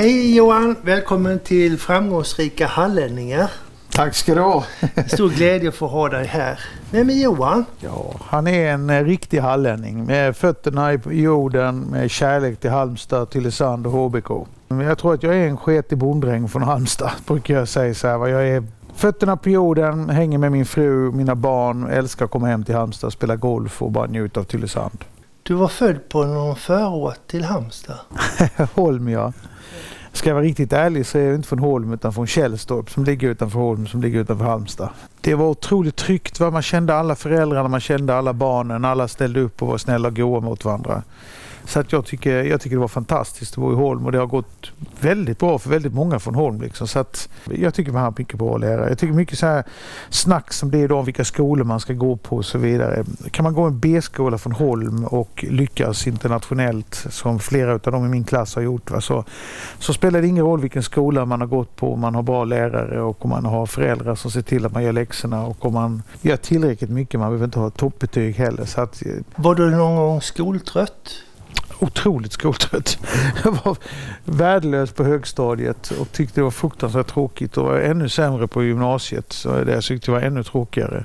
Hej Johan! Välkommen till Framgångsrika hallänningar. Tack ska du ha. Stor glädje att få ha dig här. Vem är Johan? Ja, han är en eh, riktig hallänning med fötterna i jorden, med kärlek till Halmstad, Tylösand och HBK. Jag tror att jag är en sketig bonddräng från Halmstad, brukar jag säga så här. Jag är fötterna på jorden, hänger med min fru, mina barn, älskar att komma hem till Halmstad, spela golf och bara njuta av Tylösand. Du var född på någon förort till Halmstad? Holm ja. Ska jag vara riktigt ärlig så är jag inte från Holm utan från Källstorp som ligger utanför Holm som ligger utanför Halmstad. Det var otroligt tryggt. Va? Man kände alla föräldrarna, man kände alla barnen. Alla ställde upp och var snälla och goa mot varandra. Så att jag, tycker, jag tycker det var fantastiskt att bo i Holm och det har gått väldigt bra för väldigt många från Holm. Liksom. Så att jag tycker man har mycket bra lärare. Jag tycker mycket så här snack som det är idag om vilka skolor man ska gå på och så vidare. Kan man gå en B-skola från Holm och lyckas internationellt som flera av dem i min klass har gjort va? Så, så spelar det ingen roll vilken skola man har gått på om man har bra lärare och om man har föräldrar som ser till att man gör läxorna och om man gör tillräckligt mycket. Man behöver inte ha toppbetyg heller. Så att, eh, var du någon gång skoltrött? Otroligt skoltrött. Jag var värdelös på högstadiet och tyckte det var fruktansvärt tråkigt och var ännu sämre på gymnasiet. Så jag tyckte var ännu tråkigare.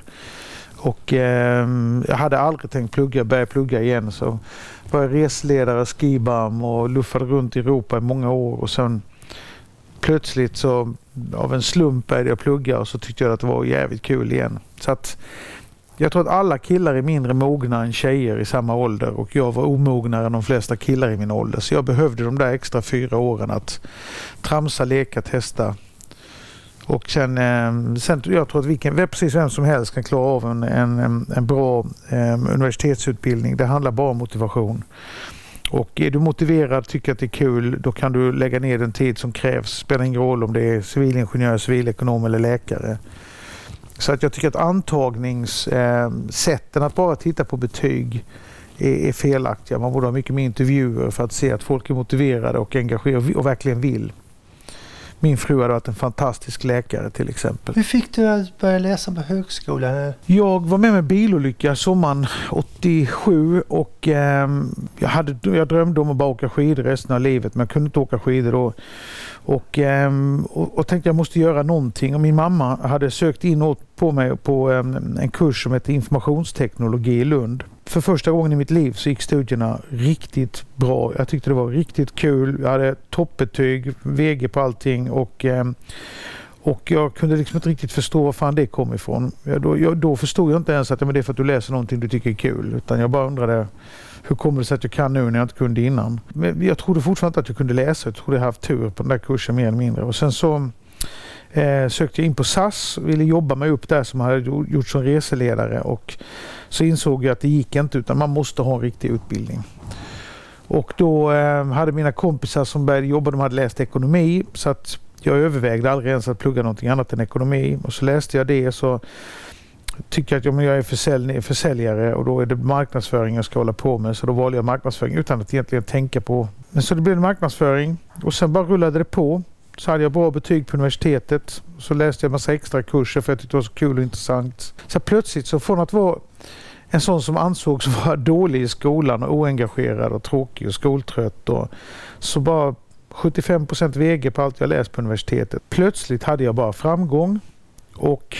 Och eh, jag hade aldrig tänkt plugga, börja plugga igen. Så var jag resledare, skibam och luffade runt i Europa i många år. Och sen plötsligt så av en slump började jag plugga och så tyckte jag att det var jävligt kul igen. Så att jag tror att alla killar är mindre mogna än tjejer i samma ålder och jag var omognare än de flesta killar i min ålder. Så jag behövde de där extra fyra åren att tramsa, leka, testa. Och sen, ehm, sen jag tror att vilken, precis vem som helst kan klara av en, en, en bra ehm, universitetsutbildning. Det handlar bara om motivation. Och är du motiverad, tycker att det är kul, då kan du lägga ner den tid som krävs. Spelar ingen roll om det är civilingenjör, civilekonom eller läkare. Så att jag tycker att antagningssätten, att bara titta på betyg, är, felaktiga. Man borde ha mycket mer intervjuer för att se att folk är motiverade och engagerade och verkligen vill. Min fru hade varit en fantastisk läkare till exempel. Hur fick du att börja läsa på högskolan? Jag var med med bilolycka sommaren 87 och eh, jag, hade, jag drömde om att bara åka skidor resten av livet men jag kunde inte åka skidor då. Och, ehm, och, och tänkte jag måste göra någonting. Och min mamma hade sökt in på mig på ehm, en kurs som heter informationsteknologi i Lund. För första gången i mitt liv så gick studierna riktigt bra. Jag tyckte det var riktigt kul. Jag hade toppbetyg, VG på allting och ehm, och jag kunde liksom inte riktigt förstå var fan det kom ifrån. Jag, då, jag, då förstod jag inte ens att ja, men det är för att du läser någonting du tycker är kul. Utan jag bara undrade hur kommer det sig att jag kan nu när jag inte kunde innan? Men jag trodde fortfarande inte att jag kunde läsa. Jag trodde jag haft tur på den där kursen mer eller mindre. Och sen så eh, sökte jag in på SAS och ville jobba mig upp där som jag hade gjort som reseledare. Och så insåg jag att det gick inte utan man måste ha en riktig utbildning. Och då eh, hade mina kompisar som började jobba, de hade läst ekonomi. Så att jag övervägde aldrig ens att plugga någonting annat än ekonomi. Och så läste jag det. så tycker att ja, men jag är försälj försäljare och då är det marknadsföring jag ska hålla på med. Så då valde jag marknadsföring utan att egentligen tänka på. Men så det blev marknadsföring och sen bara rullade det på. Så hade jag bra betyg på universitetet. Så läste jag massa extra kurser för jag tyckte det var så kul och intressant. Så plötsligt så från att vara en sån som ansågs vara dålig i skolan och oengagerad och tråkig och skoltrött och så bara 75 procent VG på allt jag läst på universitetet. Plötsligt hade jag bara framgång och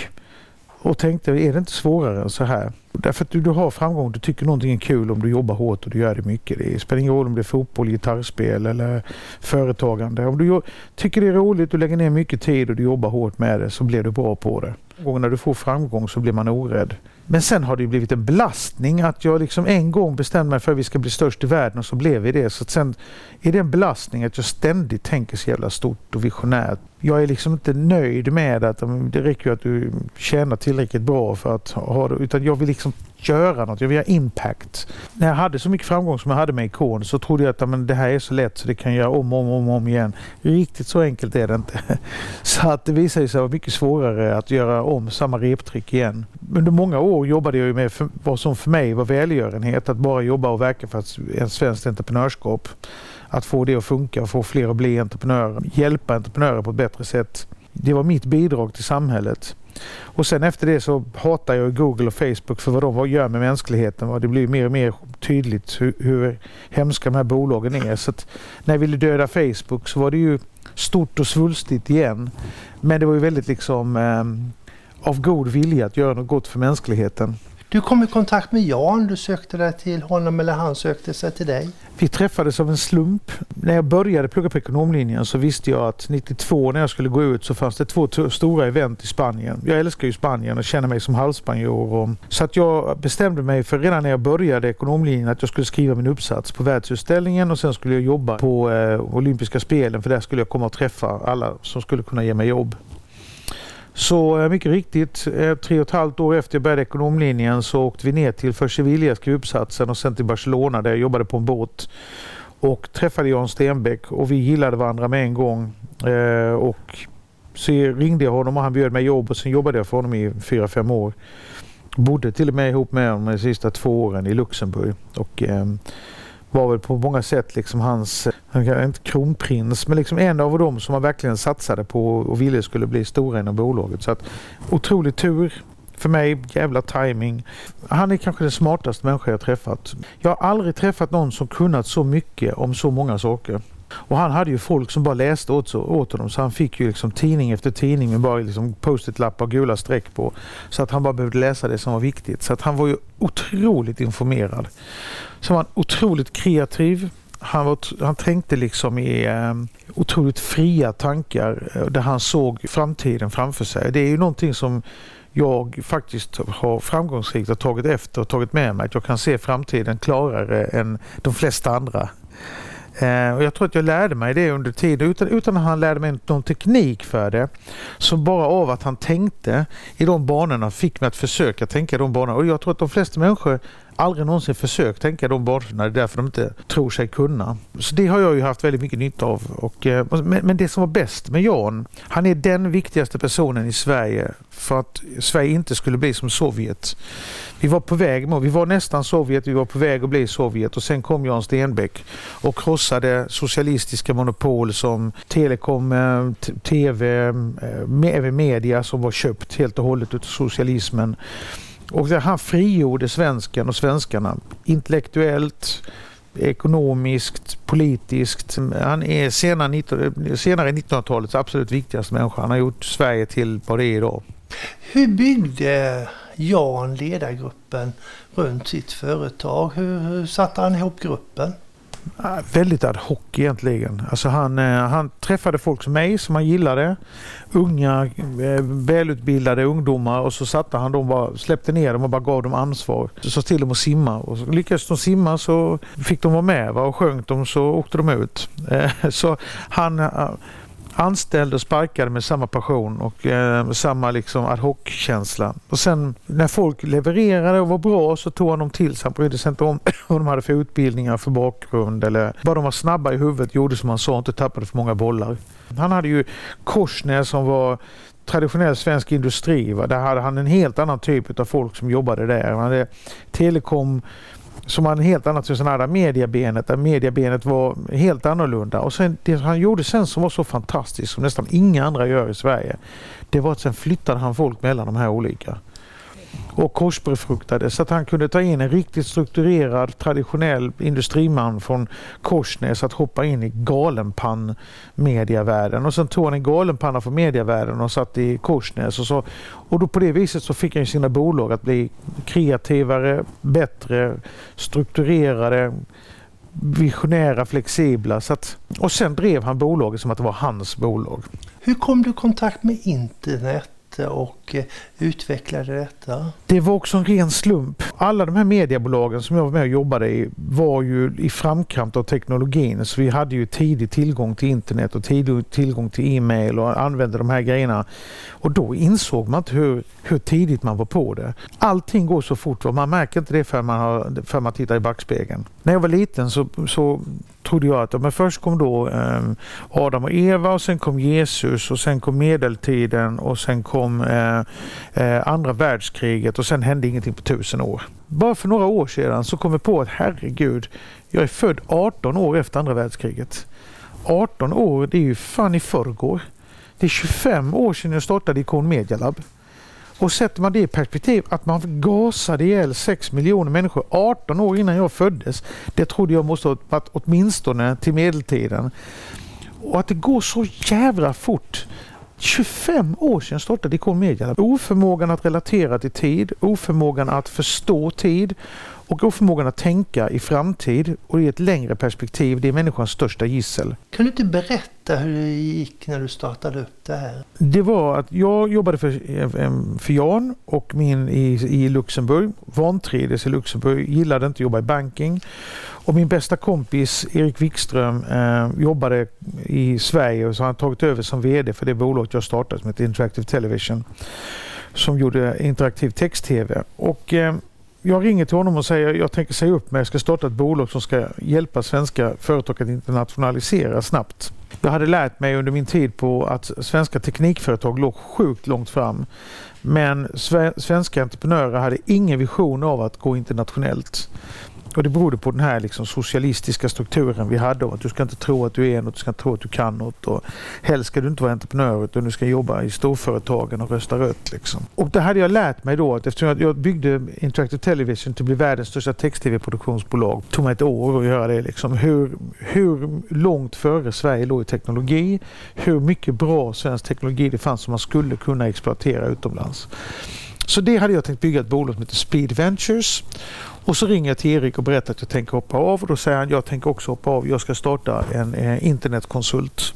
och tänkte, är det inte svårare än så här? Därför att du, du har framgång, du tycker någonting är kul om du jobbar hårt och du gör det mycket. Det spelar ingen roll om det är fotboll, gitarrspel eller företagande. Om du tycker det är roligt, du lägger ner mycket tid och du jobbar hårt med det så blir du bra på det. Och när du får framgång så blir man orädd. Men sen har det blivit en belastning att jag liksom en gång bestämde mig för att vi ska bli störst i världen och så blev vi det. Så sen är det en belastning att jag ständigt tänker så jävla stort och visionärt. Jag är liksom inte nöjd med att det räcker att du tjänar tillräckligt bra för att ha det. Utan jag vill liksom göra något, jag vill ha impact. När jag hade så mycket framgång som jag hade med Ikon så trodde jag att men, det här är så lätt så det kan jag göra om och om, om, om igen. Riktigt så enkelt är det inte. Så att det visade sig vara mycket svårare att göra om samma reptrick igen. Under många år jobbade jag med vad som för mig var välgörenhet, att bara jobba och verka för ett svenskt entreprenörskap. Att få det att funka få fler att bli entreprenörer, hjälpa entreprenörer på ett bättre sätt. Det var mitt bidrag till samhället. Och sen efter det så hatar jag Google och Facebook för vad de gör med mänskligheten. Det blir mer och mer tydligt hur, hur hemska de här bolagen är. Så när jag ville döda Facebook så var det ju stort och svulstigt igen. Men det var ju väldigt liksom eh, av god vilja att göra något gott för mänskligheten. Du kom i kontakt med Jan, du sökte dig till honom eller han sökte sig till dig? Vi träffades av en slump. När jag började plugga på ekonomlinjen så visste jag att 92 när jag skulle gå ut så fanns det två stora event i Spanien. Jag älskar ju Spanien och känner mig som halvspanjor. Så att jag bestämde mig för redan när jag började ekonomlinjen att jag skulle skriva min uppsats på världsutställningen och sen skulle jag jobba på eh, olympiska spelen för där skulle jag komma och träffa alla som skulle kunna ge mig jobb. Så eh, mycket riktigt, eh, tre och ett halvt år efter jag började ekonomlinjen så åkte vi ner till för Sevilla, uppsatsen och sen till Barcelona där jag jobbade på en båt. Och träffade Jan Stenbeck och vi gillade varandra med en gång. Eh, och så ringde jag honom och han bjöd mig jobb och sen jobbade jag för honom i fyra, fem år. Bodde till och med ihop med honom de sista två åren i Luxemburg. Och, var väl på många sätt liksom hans, inte kronprins, men liksom en av dem som man verkligen satsade på och ville skulle bli stora inom bolaget. Så att, otrolig tur för mig, jävla timing. Han är kanske den smartaste människa jag träffat. Jag har aldrig träffat någon som kunnat så mycket om så många saker. Och han hade ju folk som bara läste åt, åt honom så han fick ju liksom tidning efter tidning med bara liksom post-it-lappar och gula streck på. Så att han bara behövde läsa det som var viktigt. Så att han var ju otroligt informerad. Så var han otroligt kreativ. Han, var, han tänkte liksom i eh, otroligt fria tankar eh, där han såg framtiden framför sig. Det är ju någonting som jag faktiskt har framgångsrikt tagit efter och tagit med mig. Att jag kan se framtiden klarare än de flesta andra. Eh, och jag tror att jag lärde mig det under tiden utan, utan att han lärde mig någon teknik för det. Så bara av att han tänkte i de banorna fick mig att försöka tänka i de banorna. Och jag tror att de flesta människor aldrig någonsin försökt tänka de banorna. Det är därför de inte tror sig kunna. Så det har jag ju haft väldigt mycket nytta av. Eh, och, men, men det som var bäst med Jan, han är den viktigaste personen i Sverige för att Sverige inte skulle bli som Sovjet. Vi var på väg, vi var nästan Sovjet, vi var på väg att bli Sovjet och sen kom Jan Stenbeck och krossade socialistiska monopol som telekom, eh, tv, eh, även media som var köpt helt och hållet av socialismen. Och han frigjorde svensken och svenskarna intellektuellt, ekonomiskt, politiskt. Han är senare, senare 1900-talets absolut viktigaste människa. Han har gjort Sverige till vad det är idag. Hur byggde Jan ledargruppen runt sitt företag? Hur, hur satte han ihop gruppen? Ah, väldigt ad hoc egentligen. Alltså han, eh, han träffade folk som mig som han gillade. Unga, eh, välutbildade ungdomar och så satte han dem bara, släppte ner dem och bara gav dem ansvar. Så sa till dem att simma och lyckades de simma så fick de vara med va? och sjönk de så åkte de ut. Eh, så han anställd och sparkade med samma passion och eh, samma liksom ad hoc-känsla. Och sen när folk levererade och var bra så tog han dem till sig. Han brydde sig inte om vad de hade för utbildningar, för bakgrund eller bara de var snabba i huvudet, gjorde som han sa, inte tappade för många bollar. Han hade ju Korsnäs som var traditionell svensk industri. Va? Där hade han en helt annan typ av folk som jobbade där. Han hade telekom som hade en helt annat sån här mediabenet, där mediabenet var helt annorlunda. Och sen, det han gjorde sen som var så fantastiskt, som nästan inga andra gör i Sverige, det var att sen flyttade han folk mellan de här olika och korsbefruktade så att han kunde ta in en riktigt strukturerad traditionell industriman från Korsnäs att hoppa in i galenpann-mediavärlden. Och sen tog han en galenpanna från mediavärlden och satt i Korsnäs. Och, så, och då på det viset så fick han sina bolag att bli kreativare, bättre, strukturerade, visionära, flexibla. Så att, och sen drev han bolaget som att det var hans bolag. Hur kom du i kontakt med internet? och och eh, utvecklade detta? Det var också en ren slump. Alla de här mediebolagen som jag var med och jobbade i var ju i framkant av teknologin så vi hade ju tidig tillgång till internet och tidig tillgång till e-mail och använde de här grejerna. Och då insåg man inte hur, hur tidigt man var på det. Allting går så fort och man märker inte det förrän man, har, förrän man tittar i backspegeln. När jag var liten så, så trodde jag att men först kom då eh, Adam och Eva och sen kom Jesus och sen kom medeltiden och sen kom eh, Eh, andra världskriget och sen hände ingenting på tusen år. Bara för några år sedan så kom jag på att herregud, jag är född 18 år efter andra världskriget. 18 år, det är ju fan i förrgår. Det är 25 år sedan jag startade Ikon Media Lab. Och sätter man det i perspektiv att man gasade ihjäl 6 miljoner människor 18 år innan jag föddes. Det trodde jag måste ha varit åtminstone till medeltiden. Och att det går så jävla fort. 25 år sedan startade Icon Media. Oförmågan att relatera till tid, oförmågan att förstå tid och oförmågan att tänka i framtid och i ett längre perspektiv, det är människans största gissel. Kan du inte berätta hur det gick när du startade upp det här? Det var att jag jobbade för, eh, för Jan och min i, i Luxemburg, vantrivdes i Luxemburg, gillade inte att jobba i banking. Och min bästa kompis Erik Wikström eh, jobbade i Sverige och så har han tagit över som VD för det bolaget jag startade som heter Interactive Television som gjorde interaktiv text-tv. Och eh, jag ringer till honom och säger jag tänker säga upp mig. Jag ska starta ett bolag som ska hjälpa svenska företag att internationalisera snabbt. Jag hade lärt mig under min tid på att svenska teknikföretag låg sjukt långt fram. Men svenska entreprenörer hade ingen vision av att gå internationellt. Och det berodde på den här liksom socialistiska strukturen vi hade. Att du ska inte tro att du är något, du ska inte tro att du kan något. Och helst ska du inte vara entreprenör utan du ska jobba i storföretagen och rösta rött. Liksom. Och det hade jag lärt mig då. Att eftersom jag byggde Interactive Television till att bli världens största text-tv-produktionsbolag. Det tog mig ett år att göra det. Liksom. Hur, hur långt före Sverige låg i teknologi. Hur mycket bra svensk teknologi det fanns som man skulle kunna exploatera utomlands. Så det hade jag tänkt bygga ett bolag som heter Speed Ventures. Och så ringer jag till Erik och berättar att jag tänker hoppa av och då säger han jag tänker också hoppa av. Jag ska starta en eh, internetkonsult.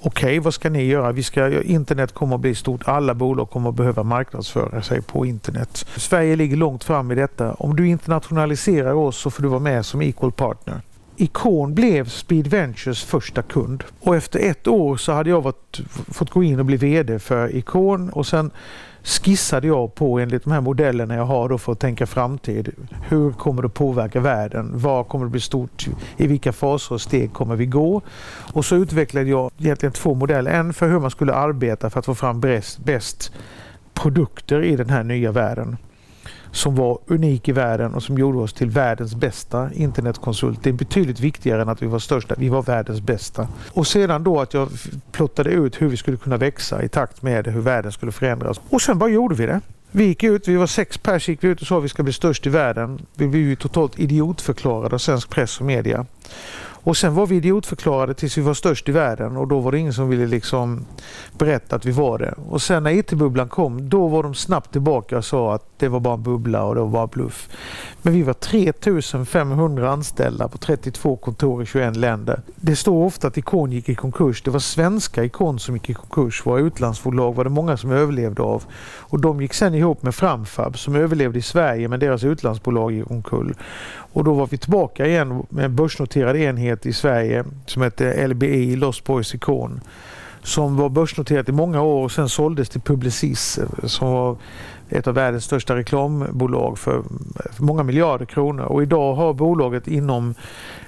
Okej, okay, vad ska ni göra? Vi ska, internet kommer att bli stort. Alla bolag kommer att behöva marknadsföra sig på internet. Sverige ligger långt fram i detta. Om du internationaliserar oss så får du vara med som equal partner. Icon blev Speed Ventures första kund och efter ett år så hade jag varit, fått gå in och bli VD för Icon och sen skissade jag på enligt de här modellerna jag har då för att tänka framtid. Hur kommer det påverka världen? Vad kommer det bli stort? I vilka faser och steg kommer vi gå? Och så utvecklade jag egentligen två modeller. En för hur man skulle arbeta för att få fram bäst produkter i den här nya världen som var unik i världen och som gjorde oss till världens bästa internetkonsult. Det är betydligt viktigare än att vi var största. Vi var världens bästa. Och sedan då att jag plottade ut hur vi skulle kunna växa i takt med hur världen skulle förändras. Och sen bara gjorde vi det. Vi gick ut, vi var sex pers, gick ut och sa att vi ska bli störst i världen. Vi blev ju totalt idiotförklarade av svensk press och media. Och sen var vi idiotförklarade tills vi var störst i världen och då var det ingen som ville liksom berätta att vi var det. Och sen när IT-bubblan kom, då var de snabbt tillbaka och sa att det var bara en bubbla och det var bara bluff. Men vi var 3500 anställda på 32 kontor i 21 länder. Det står ofta att Ikon gick i konkurs. Det var svenska Ikon som gick i konkurs. Våra utlandsbolag var det många som överlevde av. Och de gick sen ihop med Framfab som överlevde i Sverige men deras utlandsbolag gick omkull. Och då var vi tillbaka igen med en börsnoterad enhet i Sverige som hette LBI, Lost Boys Icon. som var börsnoterat i många år och sen såldes till Publicis som var ett av världens största reklambolag för, många miljarder kronor. Och idag har bolaget inom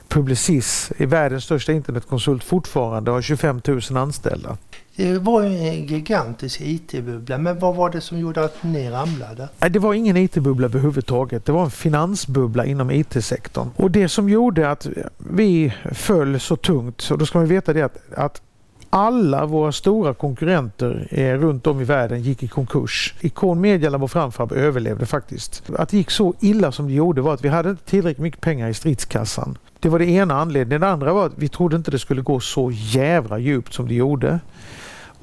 Publicis, är världens största internetkonsult fortfarande, har 25 000 anställda. Det var en gigantisk IT-bubbla, men vad var det som gjorde att ni ramlade? Det var ingen IT-bubbla överhuvudtaget. Det var en finansbubbla inom IT-sektorn. Och det som gjorde att vi föll så tungt, och då ska man veta det att, att alla våra stora konkurrenter eh, runt om i världen gick i konkurs. Icon Media Labo Framfab överlevde faktiskt. Att det gick så illa som det gjorde var att vi hade inte tillräckligt mycket pengar i stridskassan. Det var det ena anledningen. Det andra var att vi trodde inte det skulle gå så jävla djupt som det gjorde.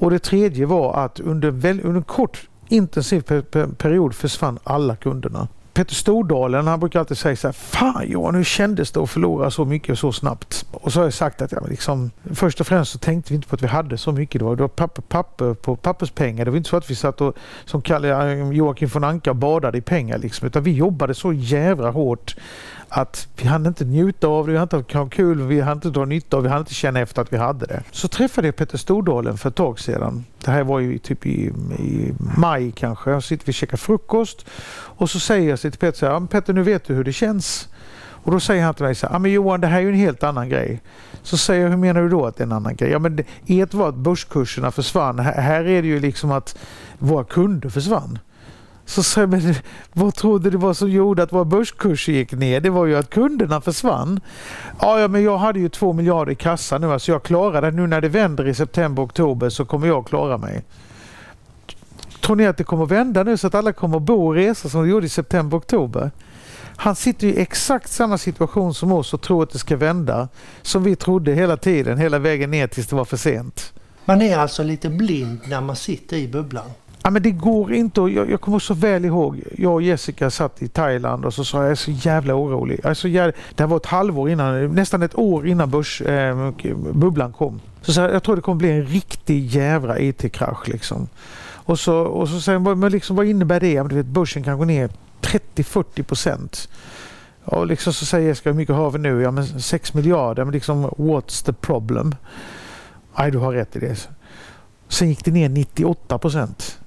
Och det tredje var att under, väl, under en kort intensiv per, per, period försvann alla kunderna. Peter Stordalen han brukar alltid säga så här, Fan Johan, hur kändes det att förlora så mycket så snabbt? Och så har jag sagt att ja, liksom, först och främst så tänkte vi inte på att vi hade så mycket. Det var, det var papper, papper på papperspengar. Det var inte så att vi satt och, som Kalle, eh, Joakim von Anka badade i pengar. Liksom, utan vi jobbade så jävla hårt att vi hann inte njuta av det, vi hann inte ha kul, vi hann inte dra nytta av det, vi hann inte känna efter att vi hade det. Så träffade jag Peter Stordalen för ett tag sedan. Det här var ju typ i, i maj kanske. Jag sitter och käkar frukost och så säger jag till Peter så här, Peter nu vet du hur det känns. Och då säger han till mig så här, men Johan det här är ju en helt annan grej. Så säger jag, hur menar du då att det är en annan grej? Ja men det, ett var att börskurserna försvann. Här, här är det ju liksom att våra kunder försvann. Så sa jag, men vad trodde du var som gjorde att våra börskurser gick ner? Det var ju att kunderna försvann. Ja, ja men jag hade ju två miljarder i kassan nu, alltså jag klarar det. Nu när det vänder i september, oktober så kommer jag klara mig. Tror ni att det kommer vända nu så att alla kommer bo och resa som de gjorde i september, oktober? Han sitter i exakt samma situation som oss och tror att det ska vända. Som vi trodde hela tiden, hela vägen ner tills det var för sent. Man är alltså lite blind när man sitter i bubblan. Ja, men det går inte. Jag, jag kommer så väl ihåg. Jag och Jessica satt i Thailand och så sa jag, jag är så jävla orolig. Jag är så jävla, det var ett halvår innan, nästan ett år innan börs, eh, bubblan kom. Så, så jag tror det kommer bli en riktig jävla IT-krasch liksom. Och så, och så sen, men liksom, vad innebär det? du vet, börsen kan gå ner 30-40 procent. Och liksom så säger Jessica, hur mycket har vi nu? Ja men 6 miljarder. Men liksom, what's the problem? Nej, du har rätt i det. Sen gick det ner 98 procent.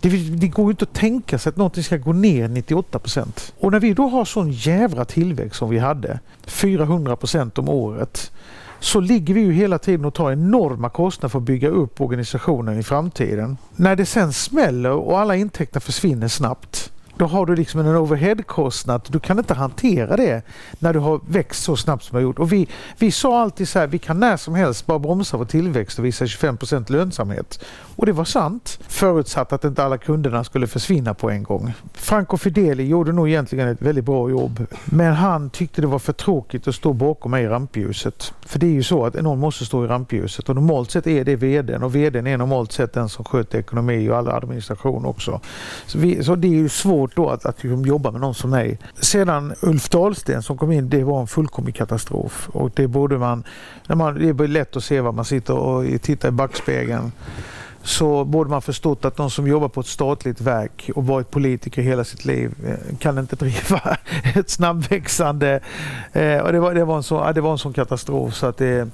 Det, det, går ju inte att tänka sig att någonting ska gå ner 98 procent. Och när vi då har sån jävla tillväxt som vi hade, 400 procent om året, så ligger vi ju hela tiden och tar enorma kostnader för att bygga upp organisationen i framtiden. När det sen smäller och alla intäkter försvinner snabbt, då har du liksom en overheadkostnad. Du kan inte hantera det när du har växt så snabbt som du har gjort. Och vi, vi sa alltid så här, vi kan när som helst bara bromsa vår tillväxt och visa 25% lönsamhet. Och det var sant, förutsatt att inte alla kunderna skulle försvinna på en gång. Franco Fideli gjorde nog egentligen ett väldigt bra jobb, men han tyckte det var för tråkigt att stå bakom mig i rampljuset. För det är ju så att någon måste stå i rampljuset och normalt sett är det vdn och vdn är normalt sett den som sköter ekonomi och all administration också. Så, vi, så det är ju svårt då att, att liksom jobba med någon som mig. Sedan Ulf Dahlsten som kom in, det var en fullkomlig katastrof och det borde man, när man det är lätt att se vad man sitter och tittar i backspegeln så borde man förstått att de som jobbar på ett statligt verk och varit politiker hela sitt liv eh, kan inte driva ett snabbväxande... Eh, och det, var, det, var en så, det var en sån katastrof så att det,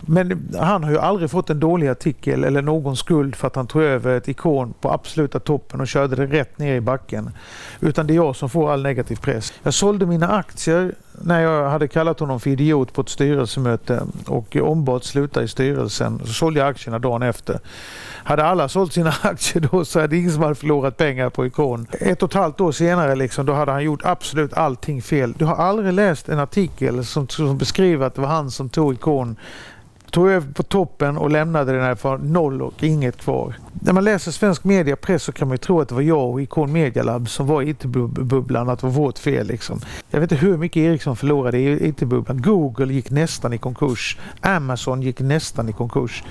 men han har ju aldrig fått en dålig artikel eller någon skuld för att han tog över ett ikon på absoluta toppen och körde det rätt ner i backen. Utan det är jag som får all negativ press. Jag sålde mina aktier när jag hade kallat honom för idiot på ett styrelsemöte och ombads sluta i styrelsen. Så sålde jag aktierna dagen efter. Hade alla sålt sina aktier då så hade ingen som hade förlorat pengar på ikon. Ett och ett halvt år senare liksom, då hade han gjort absolut allting fel. Du har aldrig läst en artikel som, som beskriver att det var han som tog ikon tog över på toppen och lämnade den här för noll och inget kvar. När man läser svensk media press så kan man ju tro att det var jag och Icon Media Lab som var IT-bubblan, att det var vårt fel. Liksom. Jag vet inte hur mycket Ericsson förlorade i IT-bubblan. Google gick nästan i konkurs. Amazon gick nästan i konkurs.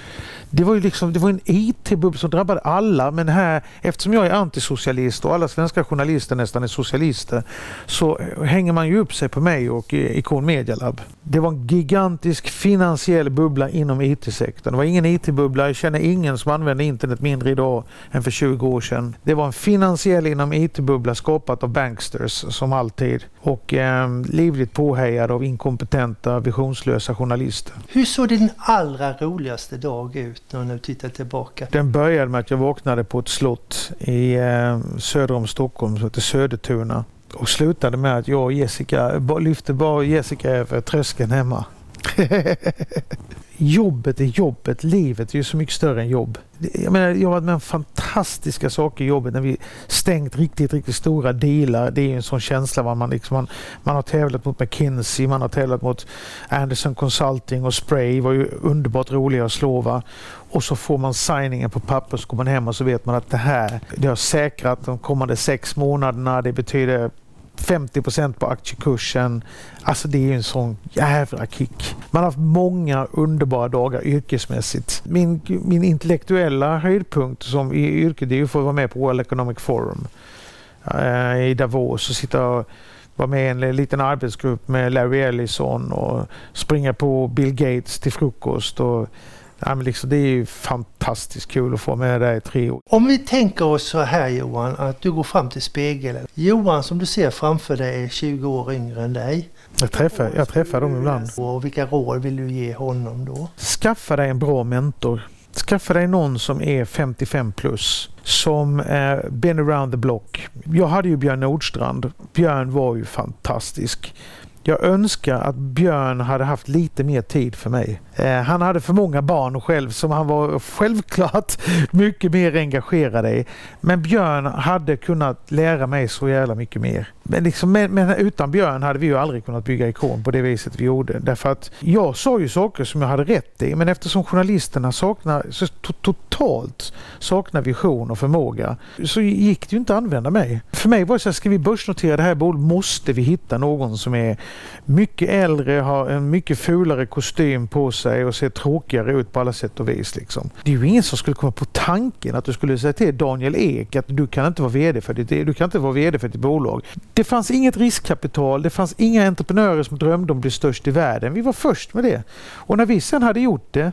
Det var ju liksom, det var en IT-bubbla som drabbade alla men här, eftersom jag är antisocialist och alla svenska journalister nästan är socialister så hänger man ju upp sig på mig och eh, Icon Media Lab. Det var en gigantisk finansiell bubbla inom IT-sektorn. Det var ingen IT-bubbla, jag känner ingen som använder internet mindre idag än för 20 år sedan. Det var en finansiell inom IT-bubbla skapat av banksters som alltid och eh, livligt påhejad av inkompetenta, visionslösa journalister. Hur såg din allra roligaste dag ut när du tittar tillbaka? Den började med att jag vaknade på ett slott i eh, söder om Stockholm som heter Södertuna och slutade med att jag och Jessica lyfte bara Jessica över tröskeln hemma. jobbet är jobbet, livet är ju så mycket större än jobb. Jag, menar, jag har varit med om fantastiska saker i jobbet när vi stängt riktigt, riktigt stora dealar. Det är ju en sån känsla. Va? Man, liksom, man, man har tävlat mot McKinsey, man har tävlat mot Anderson Consulting och Spray. Det var ju underbart roliga att slå. Va? Och så får man signingen på papper så går man hem och så vet man att det här, det har säkrat de kommande sex månaderna. Det betyder 50 procent på aktiekursen. Alltså det är ju en sån jävla kick. Man har haft många underbara dagar yrkesmässigt. Min, min intellektuella höjdpunkt som i yrket är att få vara med på World Economic Forum eh, i Davos och sitta och vara med i en liten arbetsgrupp med Larry Ellison och springa på Bill Gates till frukost. Och, Ja, men liksom, det är ju fantastiskt kul att få med dig i tre år. Om vi tänker oss så här Johan, att du går fram till spegeln. Johan som du ser framför dig är 20 år yngre än dig. Jag träffar, jag träffar dem ibland. Och vilka råd vill du ge honom då? Skaffa dig en bra mentor. Skaffa dig någon som är 55 plus, som är been around the block. Jag hade ju Björn Nordstrand. Björn var ju fantastisk. Jag önskar att Björn hade haft lite mer tid för mig. Eh, han hade för många barn själv som han var självklart mycket mer engagerad i. Men Björn hade kunnat lära mig så jävla mycket mer. Men, liksom, men, men, utan Björn hade vi ju aldrig kunnat bygga ikon på det viset vi gjorde. Därför att jag sa ju saker som jag hade rätt i men eftersom journalisterna saknar, så totalt saknar vision och förmåga så gick det ju inte att använda mig. För mig var det så här, ska vi börsnotera det här bolaget måste vi hitta någon som är mycket äldre, har en mycket fulare kostym på sig och ser tråkigare ut på alla sätt och vis. Liksom. Det är ju ingen som skulle komma på tanken att du skulle säga till Daniel Ek att du kan inte vara VD för ditt, du kan inte vara VD för ditt bolag. Det fanns inget riskkapital, det fanns inga entreprenörer som drömde om att bli störst i världen. Vi var först med det. Och när vi sen hade gjort det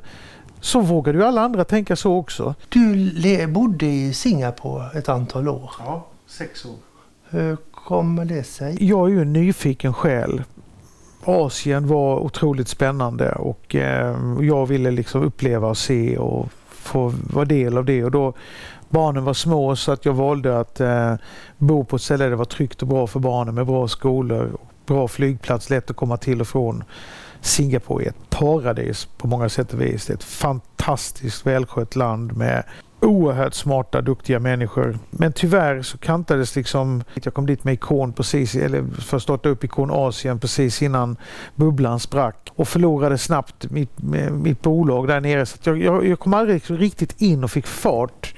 så vågade ju alla andra tänka så också. Du bodde i Singapore ett antal år. Ja, sex år. Hur kommer det sig? Jag är ju en nyfiken själ. Asien var otroligt spännande och eh, jag ville liksom uppleva och se och få vara del av det. Och då, barnen var små så att jag valde att eh, bo på ett ställe där det var tryggt och bra för barnen med bra skolor, bra flygplats, lätt att komma till och från. Singapore är ett paradis på många sätt och vis. Det är ett fantastiskt välskött land med oerhört smarta, duktiga människor. Men tyvärr så kantades liksom, jag kom dit med Ikon precis, eller för att starta upp Ikon Asien precis innan bubblan sprack och förlorade snabbt mitt, mitt bolag där nere. Så jag, jag, jag kom aldrig riktigt in och fick fart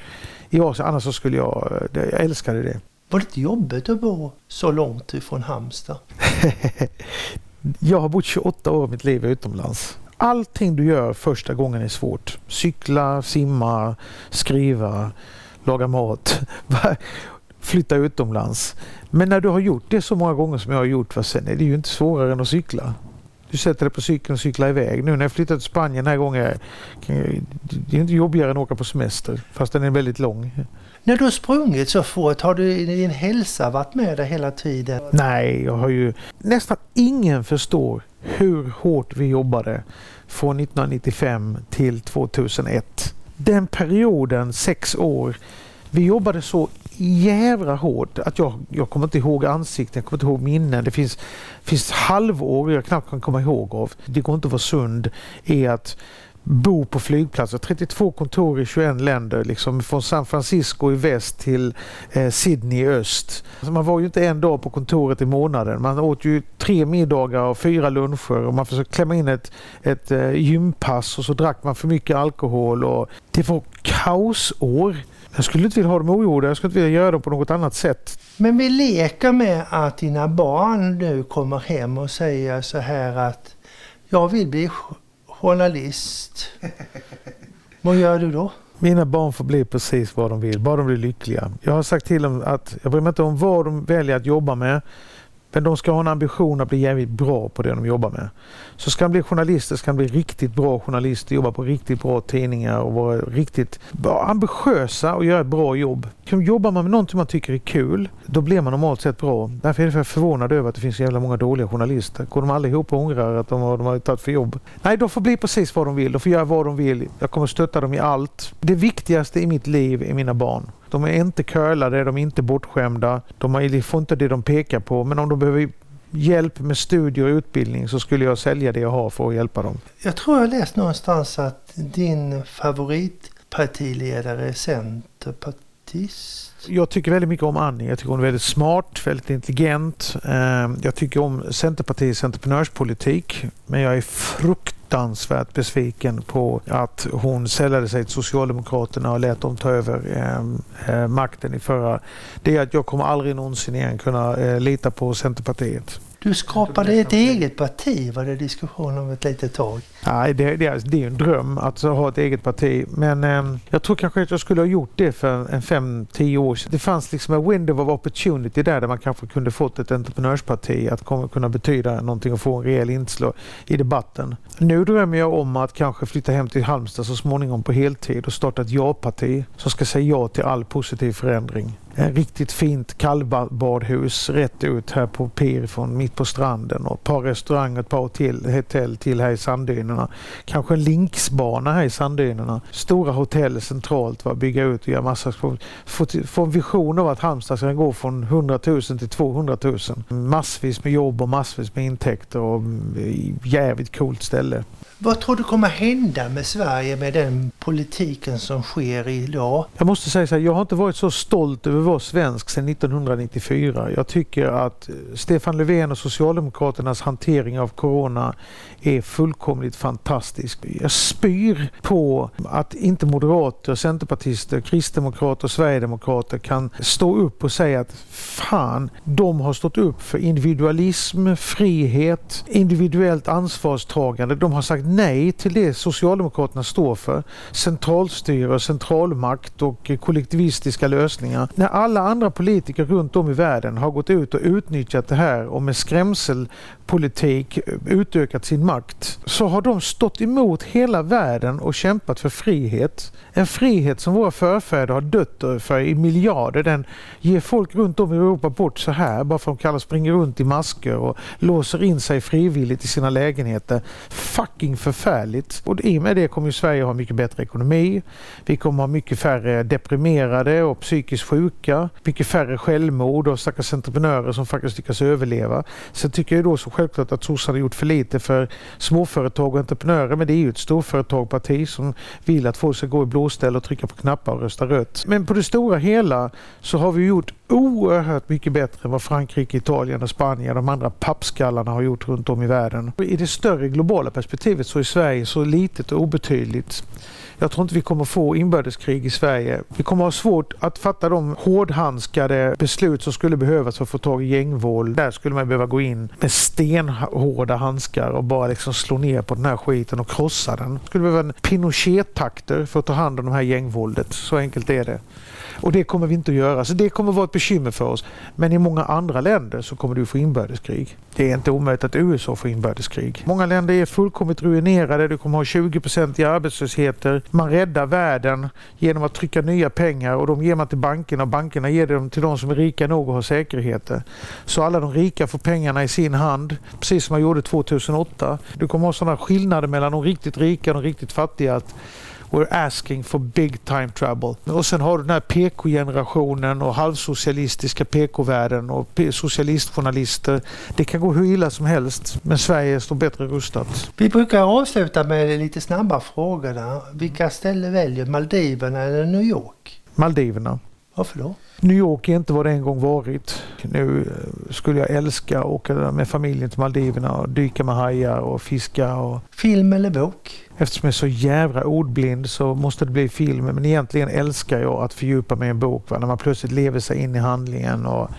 i Asien, annars så skulle jag, jag älskade det. Var det inte jobbigt att bo så långt ifrån Halmstad? jag har bott 28 år av mitt liv utomlands. Allting du gör första gången är svårt. Cykla, simma, skriva, laga mat, flytta utomlands. Men när du har gjort det så många gånger som jag har gjort, sen är det ju inte svårare än att cykla. Du sätter dig på cykeln och cyklar iväg. Nu när jag flyttat till Spanien den här gången, det är inte jobbigare än att åka på semester, fast den är väldigt lång. När du har sprungit så fort, har du din hälsa varit med dig hela tiden? Nej, jag har ju... Nästan ingen förstår hur hårt vi jobbade från 1995 till 2001. Den perioden, sex år, vi jobbade så jävla hårt att jag, jag kommer inte ihåg ansikten, jag kommer inte ihåg minnen. Det finns, finns halvår jag knappt kan komma ihåg av. Det går inte att vara sund i att bo på flygplatser. 32 kontor i 21 länder, liksom från San Francisco i väst till eh, Sydney i öst. Alltså man var ju inte en dag på kontoret i månaden. Man åt ju tre middagar och fyra luncher och man försökte klämma in ett, ett eh, gympass och så drack man för mycket alkohol. Och det var kaosår. Jag skulle inte vilja ha dem ogjorda, jag skulle inte vilja göra dem på något annat sätt. Men vi leker med att dina barn nu kommer hem och säger så här att jag vill bli journalist. Vad gör du då? Mina barn får bli precis vad de vill, bara de blir lyckliga. Jag har sagt till dem att jag bryr mig inte om vad de väljer att jobba med. Men de ska ha en ambition att bli jävligt bra på det de jobbar med. Så ska de bli journalister ska de bli riktigt bra journalister, jobba på riktigt bra tidningar och vara riktigt ambitiösa och göra ett bra jobb. Jobbar man med någonting man tycker är kul, då blir man normalt sett bra. Därför är jag förvånad över att det finns så jävla många dåliga journalister. Går de allihop och ångrar att de har, de har tagit för jobb? Nej, de får bli precis vad de vill. De får göra vad de vill. Jag kommer stötta dem i allt. Det viktigaste i mitt liv är mina barn. De är inte curlade, de är inte bortskämda. De får inte det de pekar på. Men om de behöver hjälp med studier och utbildning så skulle jag sälja det jag har för att hjälpa dem. Jag tror jag läst någonstans att din favoritpartiledare är centerpartist. Jag tycker väldigt mycket om Annie. Jag tycker hon är väldigt smart, väldigt intelligent. Ehm, jag tycker om Centerpartiets entreprenörspolitik. Men jag är fruktansvärt besviken på att hon sällade sig till Socialdemokraterna och lät dem ta över ehm, eh, makten i förra. Det är att jag kommer aldrig någonsin igen kunna eh, lita på Centerpartiet. Du skapade ett eget parti var det diskussion om ett litet tag. Nej, det, det, det är en dröm att ha ett eget parti. Men eh, jag tror kanske att jag skulle ha gjort det för en fem, tio år sedan. Det fanns liksom en window of opportunity där, där man kanske kunde fått ett entreprenörsparti att komma, kunna betyda någonting och få en rejäl inslag i debatten. Nu drömmer jag om att kanske flytta hem till Halmstad så småningom på heltid och starta ett ja-parti som ska säga ja till all positiv förändring ett riktigt fint kallbadhus rätt ut här på Pir från mitt på stranden och ett par restauranger, ett par hotell, hotell till här i Sanddynerna. Kanske en linksbana här i Sanddynerna. Stora hotell centralt, va? bygga ut och göra massa... Få, få en vision av att Halmstad ska gå från 100 000 till 200 000. Massvis med jobb och massvis med intäkter och mm, jävligt coolt ställe. Vad tror du kommer hända med Sverige med den politiken som sker idag? Jag måste säga så här, jag har inte varit så stolt över att vara svensk sedan 1994. Jag tycker att eh, Stefan Löfven och Socialdemokraternas hantering av Corona är fullkomligt fantastisk. Jag spyr på att inte moderater, centerpartister, kristdemokrater och sverigedemokrater kan stå upp och säga att fan, de har stått upp för individualism, frihet, individuellt ansvarstagande. De har sagt nej till det Socialdemokraterna står för. Centralstyre, centralmakt och kollektivistiska lösningar. När alla andra politiker runt om i världen har gått ut och utnyttjat det här och med skrämselpolitik utökat sin makt så har de stått emot hela världen och kämpat för frihet. En frihet som våra förfäder har dött för i miljarder. Den ger folk runt om i Europa bort så här bara för att de kallar springer runt i masker och låser in sig frivilligt i sina lägenheter. Fucking förfärligt. Och i och med det kommer Sverige ha mycket bättre ekonomi. Vi kommer ha mycket färre deprimerade och psykiskt sjuka. Mycket färre självmord och stackars entreprenörer som faktiskt lyckas överleva. Sen tycker jag då så självklart att sossarna har gjort för lite för småföretag och entreprenörer. Men det är ju ett storföretagparti som vill att folk ska gå i blåställ och trycka på knappar och rösta rött. Men på det stora hela så har vi gjort oerhört mycket bättre än vad Frankrike, Italien och Spanien, och de andra pappskallarna har gjort runt om i världen. I det större globala perspektivet så är Sverige så litet och obetydligt. Jag tror inte vi kommer få inbördeskrig i Sverige. Vi kommer ha svårt att fatta de hårdhandskade beslut som skulle behövas för att få tag i gängvåld. Där skulle man behöva gå in med stenhårda handskar och bara liksom slå ner på den här skiten och krossa den. skulle behöva en Pinochet-takter för att ta hand om det här gängvåldet. Så enkelt är det. Och det kommer vi inte att göra. Så det kommer vara ett bekymmer för oss. Men i många andra länder så kommer du få inbördeskrig. Det är inte omöjligt att USA får inbördeskrig. Många länder är fullkomligt ruinerade. Du kommer ha 20 i arbetslösheter. Man räddar världen genom att trycka nya pengar och de ger man till bankerna och bankerna ger dem till de som är rika nog och har säkerheter. Så alla de rika får pengarna i sin hand, precis som man gjorde 2008. Du kommer ha sådana skillnader mellan de riktigt rika och de riktigt fattiga. Att We're asking for big time trouble. Och sen har du den här PK-generationen och halvsocialistiska PK-världen och socialistjournalister. Det kan gå hur illa som helst, men Sverige står bättre rustat. Vi brukar avsluta med lite snabba frågor. Där. Vilka ställen väljer Maldiverna eller New York? Maldiverna. Varför då? New York är inte vad det en gång varit. Nu eh, skulle jag älska att åka med familjen till Maldiverna och dyka med hajar och fiska. Och... Film eller bok? Eftersom jag är så jävla ordblind så måste det bli film. Men egentligen älskar jag att fördjupa mig i en bok. Va? När man plötsligt lever sig in i handlingen. Och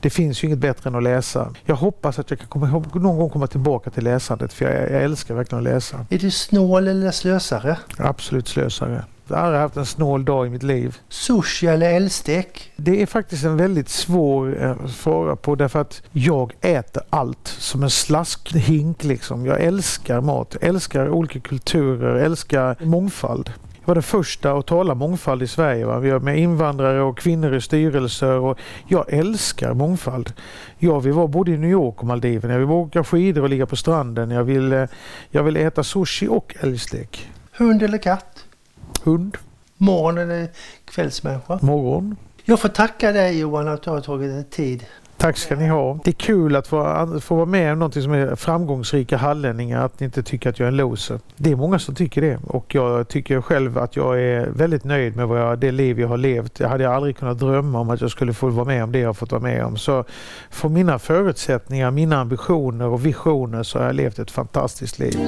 det finns ju inget bättre än att läsa. Jag hoppas att jag kan komma, någon gång komma tillbaka till läsandet. För jag, jag älskar verkligen att läsa. Är du snål eller slösare? Absolut slösare. Jag har aldrig haft en snål dag i mitt liv. Sushi eller älgstek? Det är faktiskt en väldigt svår eh, fråga på därför att jag äter allt som en slaskhink liksom. Jag älskar mat, älskar olika kulturer, älskar mångfald. Jag var den första att tala mångfald i Sverige. Va? Vi har med invandrare och kvinnor i styrelser och jag älskar mångfald. Jag vill vara både i New York och Maldiverna. Jag vill åka skidor och ligga på stranden. Jag vill, eh, jag vill äta sushi och älgstek. Hund eller katt? Hund. Morgon eller kvällsmänniska? Morgon. Jag får tacka dig Johan att du har tagit dig tid. Tack ska ni ha. Det är kul att få, få vara med om något som är framgångsrika hallänningar, att ni inte tycker att jag är en loser. Det är många som tycker det och jag tycker själv att jag är väldigt nöjd med vad jag, det liv jag har levt. Jag hade aldrig kunnat drömma om att jag skulle få vara med om det jag har fått vara med om. Så för mina förutsättningar, mina ambitioner och visioner så har jag levt ett fantastiskt liv.